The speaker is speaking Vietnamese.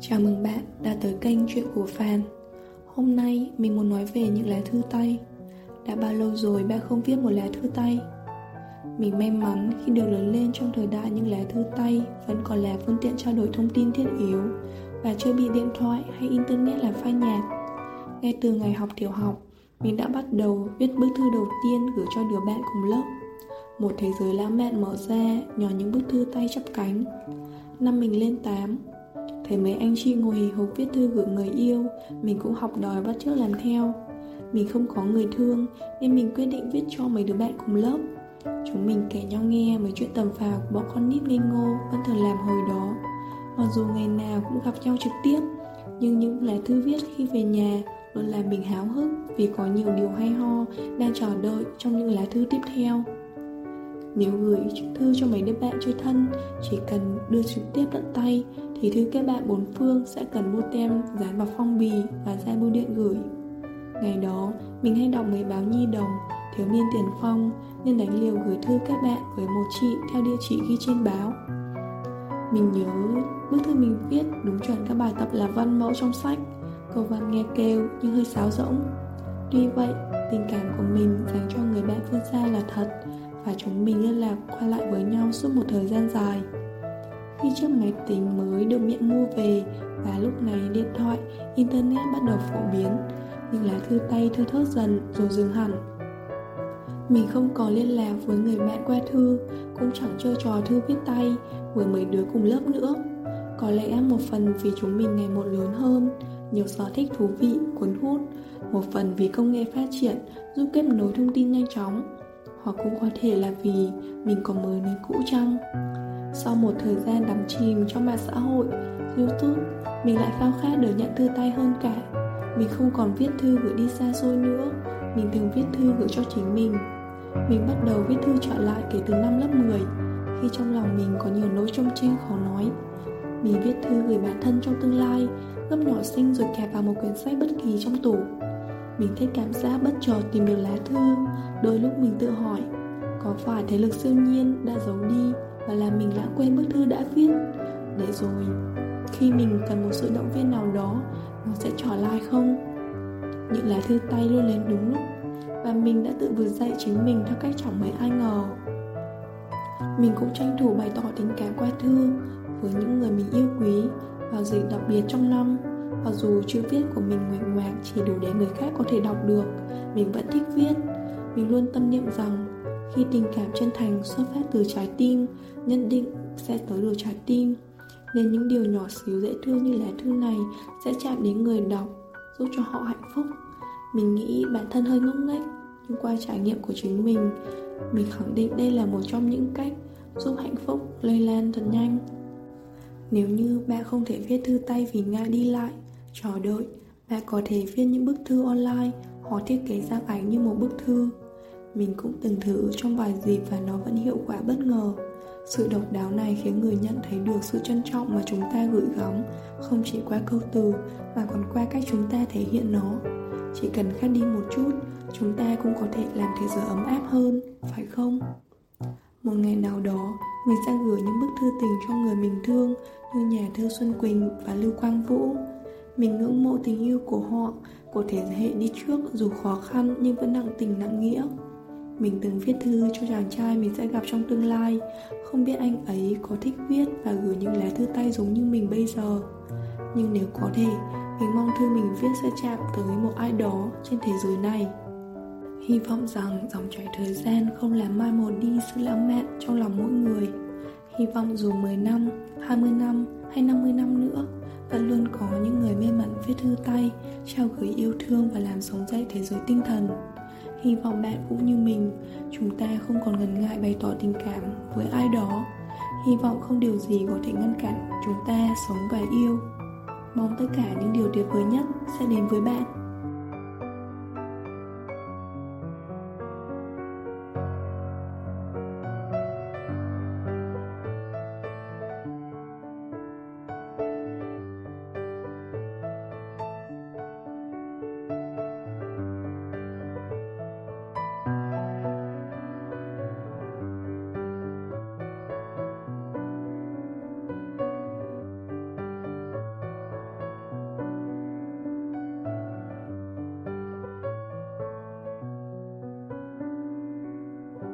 Chào mừng bạn đã tới kênh Chuyện của Phan Hôm nay mình muốn nói về những lá thư tay. Đã bao lâu rồi bạn không viết một lá thư tay? Mình may mắn khi được lớn lên trong thời đại những lá thư tay Vẫn còn là phương tiện trao đổi thông tin thiết yếu Và chưa bị điện thoại hay internet làm phai nhạt. Ngay từ ngày học tiểu học, Mình đã bắt đầu viết bức thư đầu tiên gửi cho đứa bạn cùng lớp. Một thế giới lãng mạn mở ra nhờ những bức thư tay chắp cánh. Năm mình lên 8 Thấy mấy anh chị ngồi hì hục viết thư gửi người yêu, Mình cũng học đòi bắt chước làm theo. Mình không có người thương, Nên mình quyết định viết cho mấy đứa bạn cùng lớp. Chúng mình kể nhau nghe mấy chuyện tầm phào của bọn con nít ngây ngô Vẫn thường làm hồi đó. Mặc dù ngày nào cũng gặp nhau trực tiếp, Nhưng những lá thư viết khi về nhà Luôn làm mình háo hức Vì có nhiều điều hay ho Đang chờ đợi trong những lá thư tiếp theo nếu gửi thư cho mấy đứa bạn chơi thân Chỉ cần đưa trực tiếp tận tay Thì thư kết bạn bốn phương sẽ cần mua tem dán vào phong bì và ra bưu điện gửi. Ngày đó, mình hay đọc mấy báo nhi đồng Thiếu niên tiền phong Nên đánh liều gửi thư các bạn với một chị theo địa chỉ ghi trên báo. Mình nhớ bức thư mình viết đúng chuẩn các bài tập là văn mẫu trong sách. Câu văn nghe kêu nhưng hơi sáo rỗng. Tuy vậy, tình cảm của mình dành cho người bạn phương xa là thật và chúng mình liên lạc qua lại với nhau suốt một thời gian dài. Khi chiếc máy tính mới được miệng mua về và lúc này điện thoại, internet bắt đầu phổ biến, nhưng lá thư tay thư thớt dần rồi dừng hẳn. Mình không còn liên lạc với người bạn qua thư, cũng chẳng chơi trò thư viết tay với mấy đứa cùng lớp nữa. Có lẽ một phần vì chúng mình ngày một lớn hơn, nhiều sở thích thú vị, cuốn hút, một phần vì công nghệ phát triển giúp kết nối thông tin nhanh chóng hoặc cũng có thể là vì mình còn mới nên cũ chăng? Sau một thời gian đắm chìm trong mạng xã hội, youtube, mình lại khao khát được nhận thư tay hơn cả. Mình không còn viết thư gửi đi xa xôi nữa, mình thường viết thư gửi cho chính mình. Mình bắt đầu viết thư trở lại kể từ năm lớp 10 khi trong lòng mình có nhiều nỗi trông trinh khó nói. Mình viết thư gửi bản thân trong tương lai gấp nhỏ xinh rồi kẹp vào một quyển sách bất kỳ trong tủ mình thích cảm giác bất chợt tìm được lá thư. Đôi lúc mình tự hỏi, Có phải thế lực siêu nhiên đã giấu đi Và làm mình lãng quên bức thư đã viết? Để rồi, Khi mình cần một sự động viên nào đó, Nó sẽ trở lại không? Những lá thư tay luôn lên đúng lúc, Và mình đã tự vượt dậy chính mình Theo cách chẳng mấy ai ngờ. Mình cũng tranh thủ bày tỏ tình cảm qua thư Với những người mình yêu quý Vào dịp đặc biệt trong năm. Mặc dù chữ viết của mình ngoạch ngoạc chỉ đủ để người khác có thể đọc được, Mình vẫn thích viết. Mình luôn tâm niệm rằng Khi tình cảm chân thành xuất phát từ trái tim, Nhất định sẽ tới được trái tim. Nên những điều nhỏ xíu dễ thương như lá thư này Sẽ chạm đến người đọc, Giúp cho họ hạnh phúc. Mình nghĩ bản thân hơi ngốc nghếch, Nhưng qua trải nghiệm của chính mình Mình khẳng định đây là một trong những cách Giúp hạnh phúc lây lan thật nhanh. Nếu như bạn không thể viết thư tay vì ngại đi lại chờ đợi. Bạn có thể viết những bức thư online hoặc thiết kế ra ảnh như một bức thư. Mình cũng từng thử trong vài dịp và nó vẫn hiệu quả bất ngờ. Sự độc đáo này khiến người nhận thấy được sự trân trọng mà chúng ta gửi gắm, không chỉ qua câu từ mà còn qua cách chúng ta thể hiện nó. Chỉ cần khác đi một chút, chúng ta cũng có thể làm thế giới ấm áp hơn, phải không? Một ngày nào đó, mình sẽ gửi những bức thư tình cho người mình thương như nhà thơ xuân quỳnh và lưu quang vũ mình ngưỡng mộ tình yêu của họ Của thế hệ đi trước dù khó khăn nhưng vẫn nặng tình nặng nghĩa. Mình từng viết thư cho chàng trai mình sẽ gặp trong tương lai. Không biết anh ấy có thích viết và gửi những lá thư tay giống như mình bây giờ. Nhưng nếu có thể, mình mong thư mình viết sẽ chạm tới một ai đó trên thế giới này. Hy vọng rằng dòng chảy thời gian không làm mai một đi sự lãng mạn trong lòng mỗi người. Hy vọng dù 10 năm, 20 năm hay 50 năm nữa vẫn luôn có những người mê mẩn viết thư tay, trao gửi yêu thương và làm sống dậy thế giới tinh thần. Hy vọng bạn cũng như mình, chúng ta không còn ngần ngại bày tỏ tình cảm với ai đó. Hy vọng không điều gì có thể ngăn cản chúng ta sống và yêu. Mong tất cả những điều tuyệt vời nhất sẽ đến với bạn.